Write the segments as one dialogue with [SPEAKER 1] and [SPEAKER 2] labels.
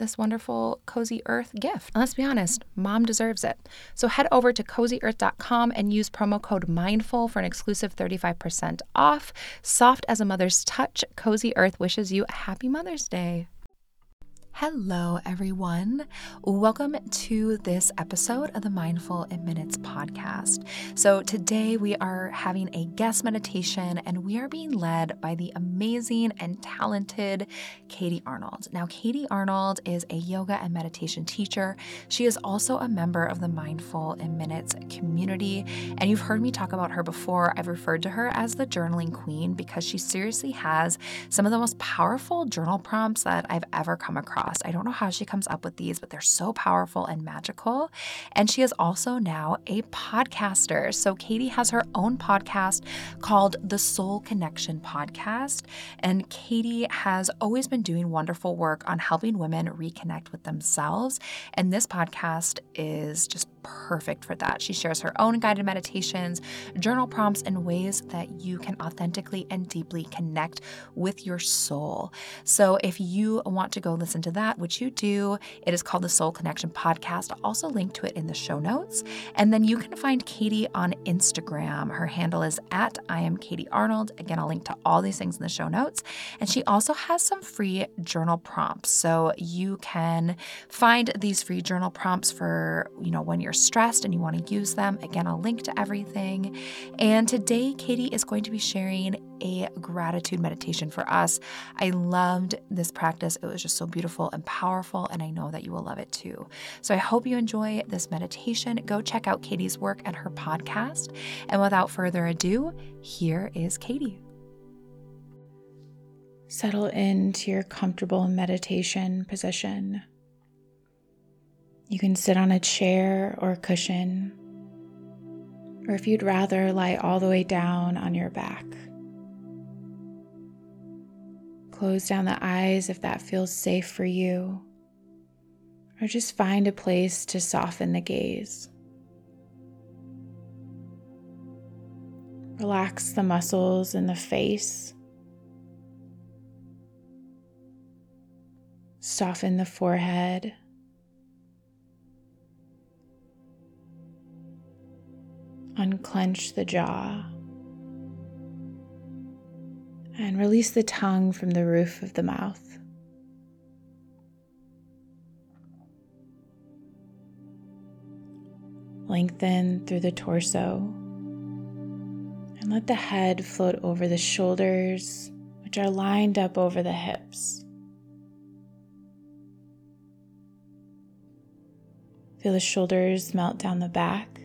[SPEAKER 1] this wonderful Cozy Earth gift. And let's be honest, mom deserves it. So head over to cozyearth.com and use promo code MINDFUL for an exclusive 35% off. Soft as a mother's touch, Cozy Earth wishes you a happy Mother's Day. Hello, everyone. Welcome to this episode of the Mindful in Minutes podcast. So, today we are having a guest meditation and we are being led by the amazing and talented Katie Arnold. Now, Katie Arnold is a yoga and meditation teacher. She is also a member of the Mindful in Minutes community. And you've heard me talk about her before. I've referred to her as the journaling queen because she seriously has some of the most powerful journal prompts that I've ever come across. I don't know how she comes up with these, but they're so powerful and magical. And she is also now a podcaster. So Katie has her own podcast called the Soul Connection Podcast. And Katie has always been doing wonderful work on helping women reconnect with themselves. And this podcast is just perfect for that. She shares her own guided meditations, journal prompts, and ways that you can authentically and deeply connect with your soul. So if you want to go listen to that, which you do, it is called the Soul Connection Podcast. I'll also link to it in the show notes. And then you can find Katie on Instagram. Her handle is at I am Katie Arnold. Again, I'll link to all these things in the show notes. And she also has some free journal prompts. So you can find these free journal prompts for, you know, when you're stressed and you want to use them. Again, I'll link to everything. And today, Katie is going to be sharing a gratitude meditation for us. I loved this practice. It was just so beautiful and powerful, and I know that you will love it too. So I hope you enjoy this meditation. Go check out Katie's work and her podcast. And without further ado, here is Katie.
[SPEAKER 2] Settle into your comfortable meditation position. You can sit on a chair or a cushion, or if you'd rather, lie all the way down on your back. Close down the eyes if that feels safe for you, or just find a place to soften the gaze. Relax the muscles in the face. Soften the forehead. Unclench the jaw. And release the tongue from the roof of the mouth. Lengthen through the torso. And let the head float over the shoulders, which are lined up over the hips. Feel the shoulders melt down the back,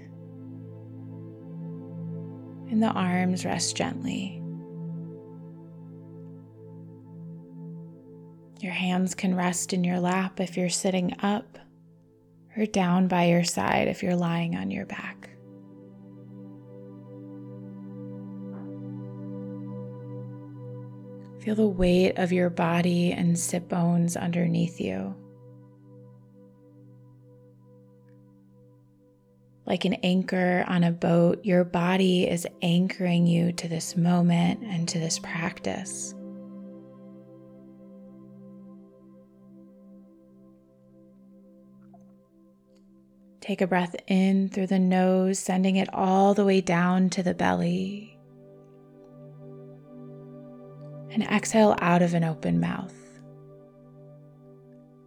[SPEAKER 2] and the arms rest gently. Your hands can rest in your lap if you're sitting up, or down by your side if you're lying on your back. Feel the weight of your body and sit bones underneath you. Like an anchor on a boat, your body is anchoring you to this moment and to this practice. Take a breath in through the nose, sending it all the way down to the belly. And exhale out of an open mouth,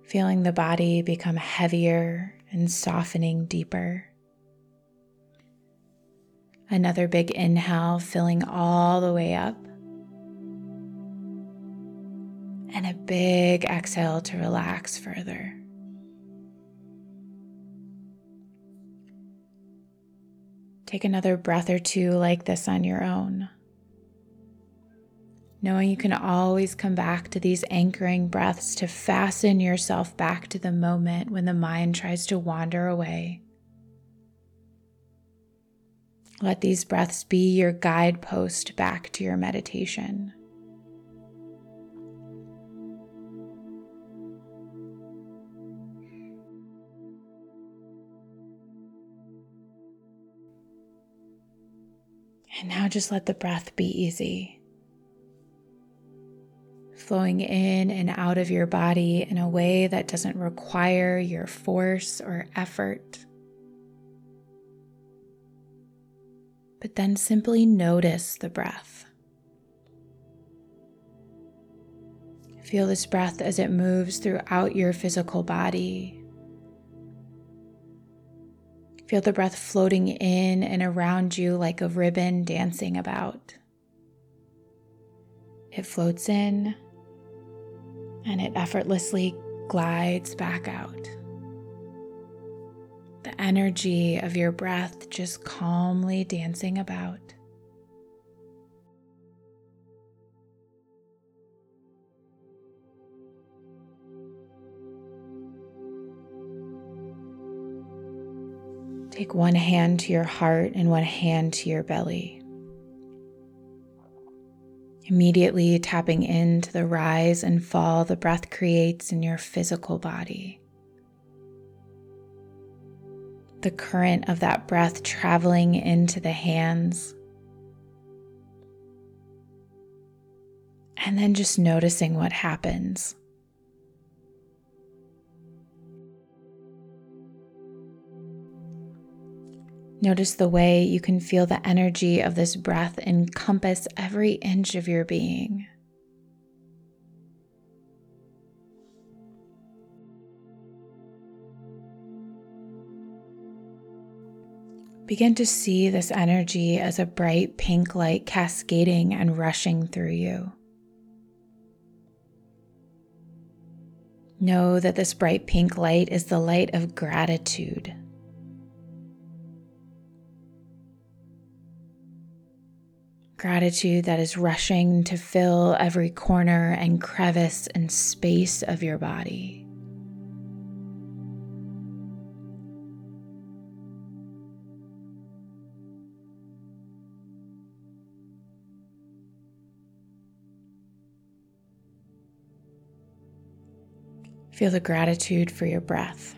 [SPEAKER 2] feeling the body become heavier and softening deeper. Another big inhale, filling all the way up. And a big exhale to relax further. Take another breath or two like this on your own. Knowing you can always come back to these anchoring breaths to fasten yourself back to the moment when the mind tries to wander away. Let these breaths be your guidepost back to your meditation. And now just let the breath be easy, flowing in and out of your body in a way that doesn't require your force or effort. but then simply notice the breath. Feel this breath as it moves throughout your physical body. Feel the breath floating in and around you like a ribbon dancing about. It floats in and it effortlessly glides back out the energy of your breath just calmly dancing about. Take one hand to your heart and one hand to your belly. Immediately tapping into the rise and fall the breath creates in your physical body the current of that breath traveling into the hands. And then just noticing what happens. Notice the way you can feel the energy of this breath encompass every inch of your being. Begin to see this energy as a bright pink light cascading and rushing through you. Know that this bright pink light is the light of gratitude. Gratitude that is rushing to fill every corner and crevice and space of your body. Feel the gratitude for your breath,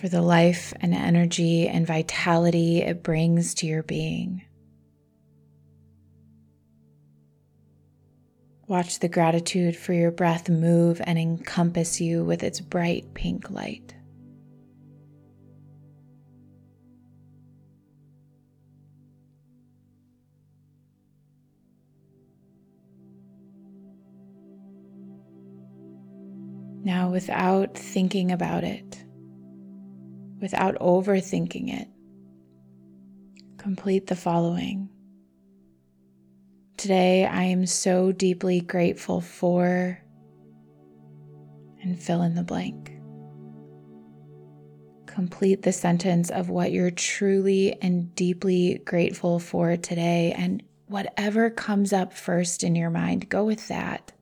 [SPEAKER 2] for the life and energy and vitality it brings to your being. Watch the gratitude for your breath move and encompass you with its bright pink light. Now, without thinking about it, without overthinking it, complete the following. Today, I am so deeply grateful for, and fill in the blank. complete the sentence of what you're truly and deeply grateful for today. And whatever comes up first in your mind, go with that.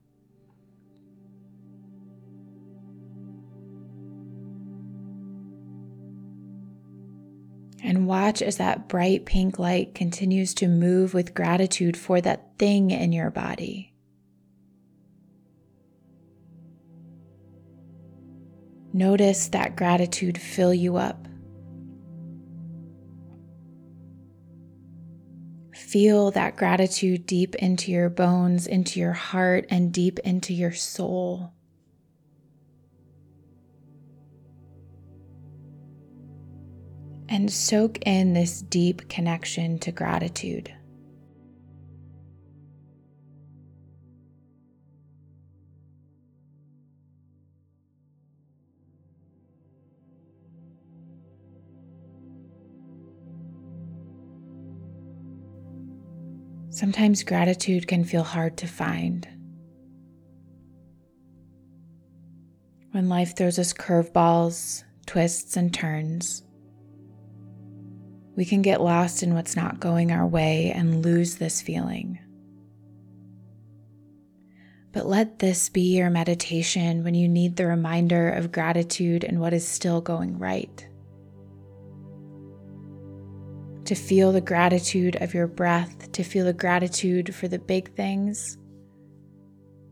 [SPEAKER 2] And watch as that bright pink light continues to move with gratitude for that thing in your body. Notice that gratitude fill you up. Feel that gratitude deep into your bones, into your heart, and deep into your soul. And soak in this deep connection to gratitude. Sometimes gratitude can feel hard to find. When life throws us curveballs, twists, and turns, we can get lost in what's not going our way and lose this feeling. But let this be your meditation when you need the reminder of gratitude and what is still going right to feel the gratitude of your breath, to feel the gratitude for the big things,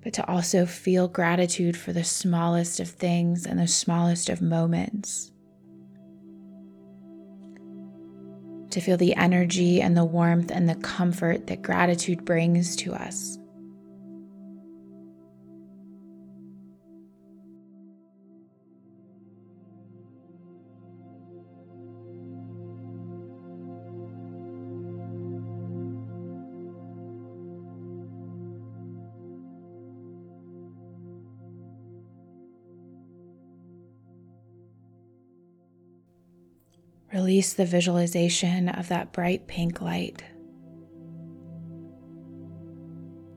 [SPEAKER 2] but to also feel gratitude for the smallest of things and the smallest of moments. To feel the energy and the warmth and the comfort that gratitude brings to us. Release the visualization of that bright pink light.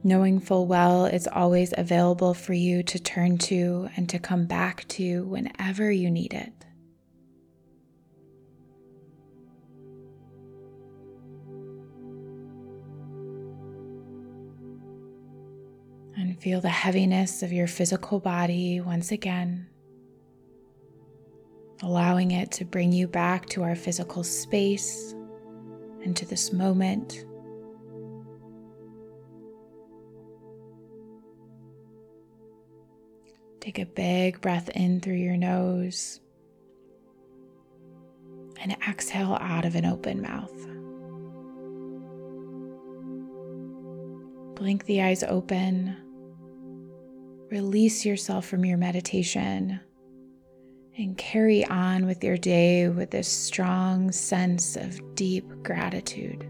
[SPEAKER 2] Knowing full well it's always available for you to turn to and to come back to whenever you need it. And feel the heaviness of your physical body once again allowing it to bring you back to our physical space and to this moment. Take a big breath in through your nose and exhale out of an open mouth. Blink the eyes open. Release yourself from your meditation and carry on with your day with this strong sense of deep gratitude.